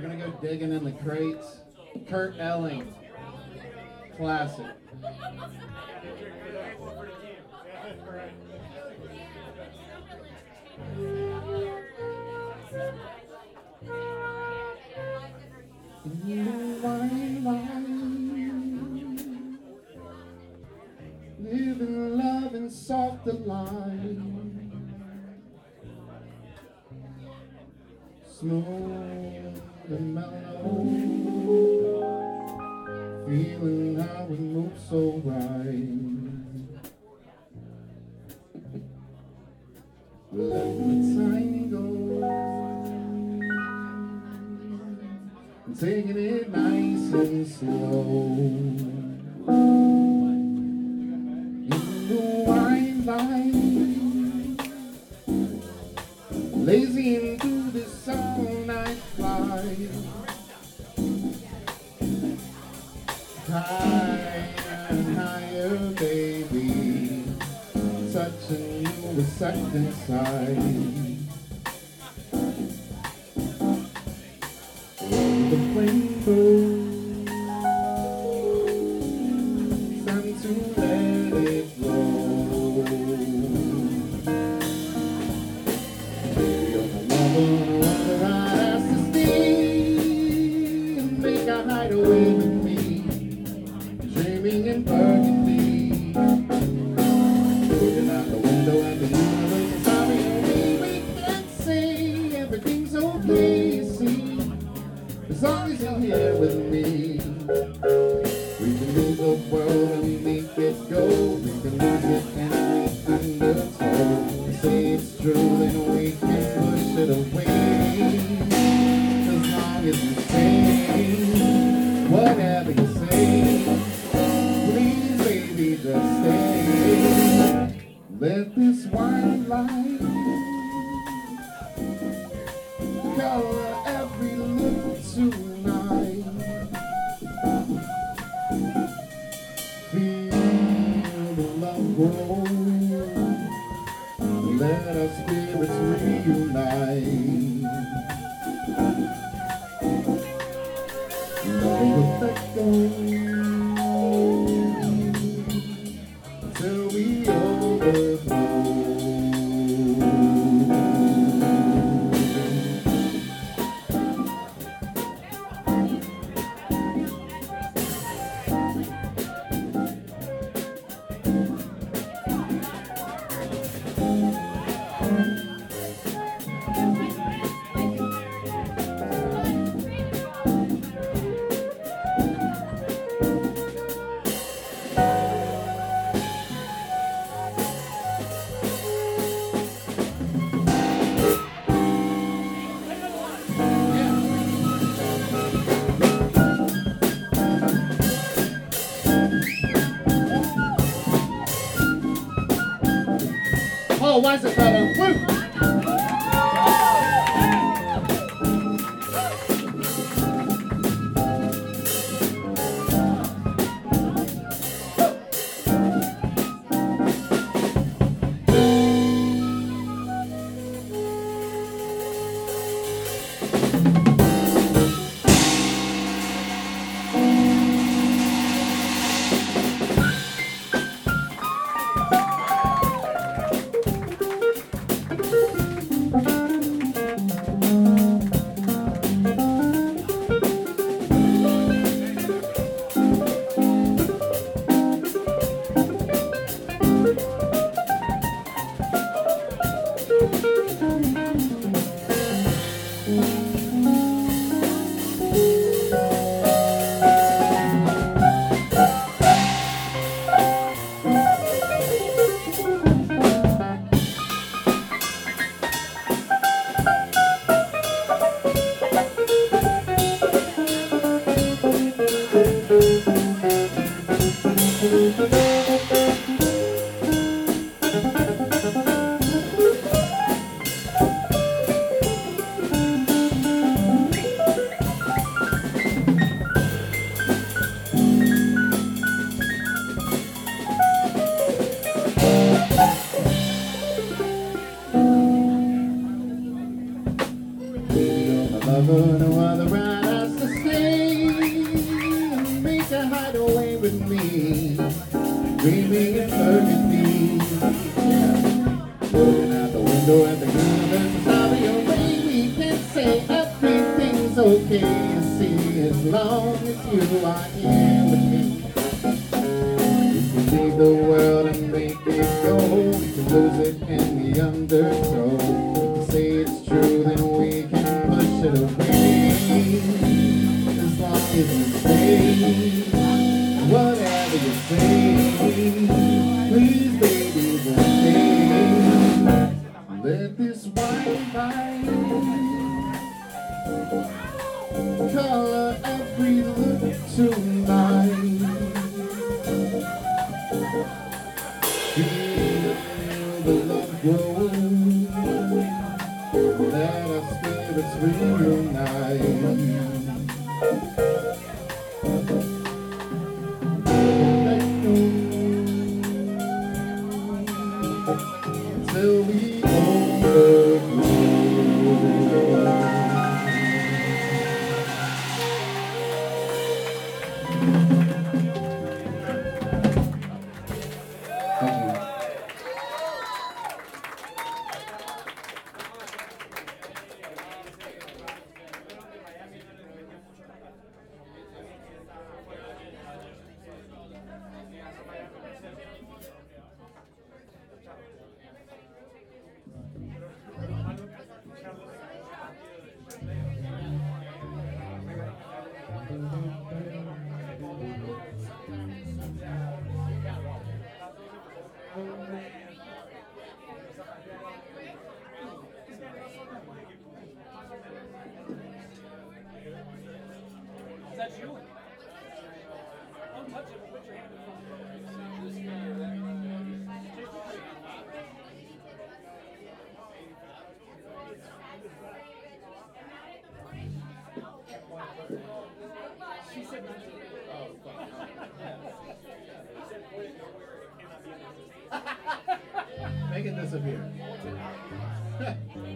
We're gonna go digging in the crates. Kurt Elling, classic. In love and and mellow. Feeling how we move so right. Let the time go. Taking it nice and slow. Second sight. the flame goes. Time to let it go. You're my lover, it away. As long as you say whatever you say, please, baby, just stay. Let this wine light color every look tonight. Feel the love grow. Let our spirits reunite. Love that goes Oh, Paul Weisenfeller, woo! Baby, in perfect Yeah. Looking out the window at the universe of your way, we can say everything's okay. You see, as long as you are here with me. You can leave the world and make it go. You can lose it in the undertow. Say it's true, then we can push it away. As long as you stay, Make it disappear.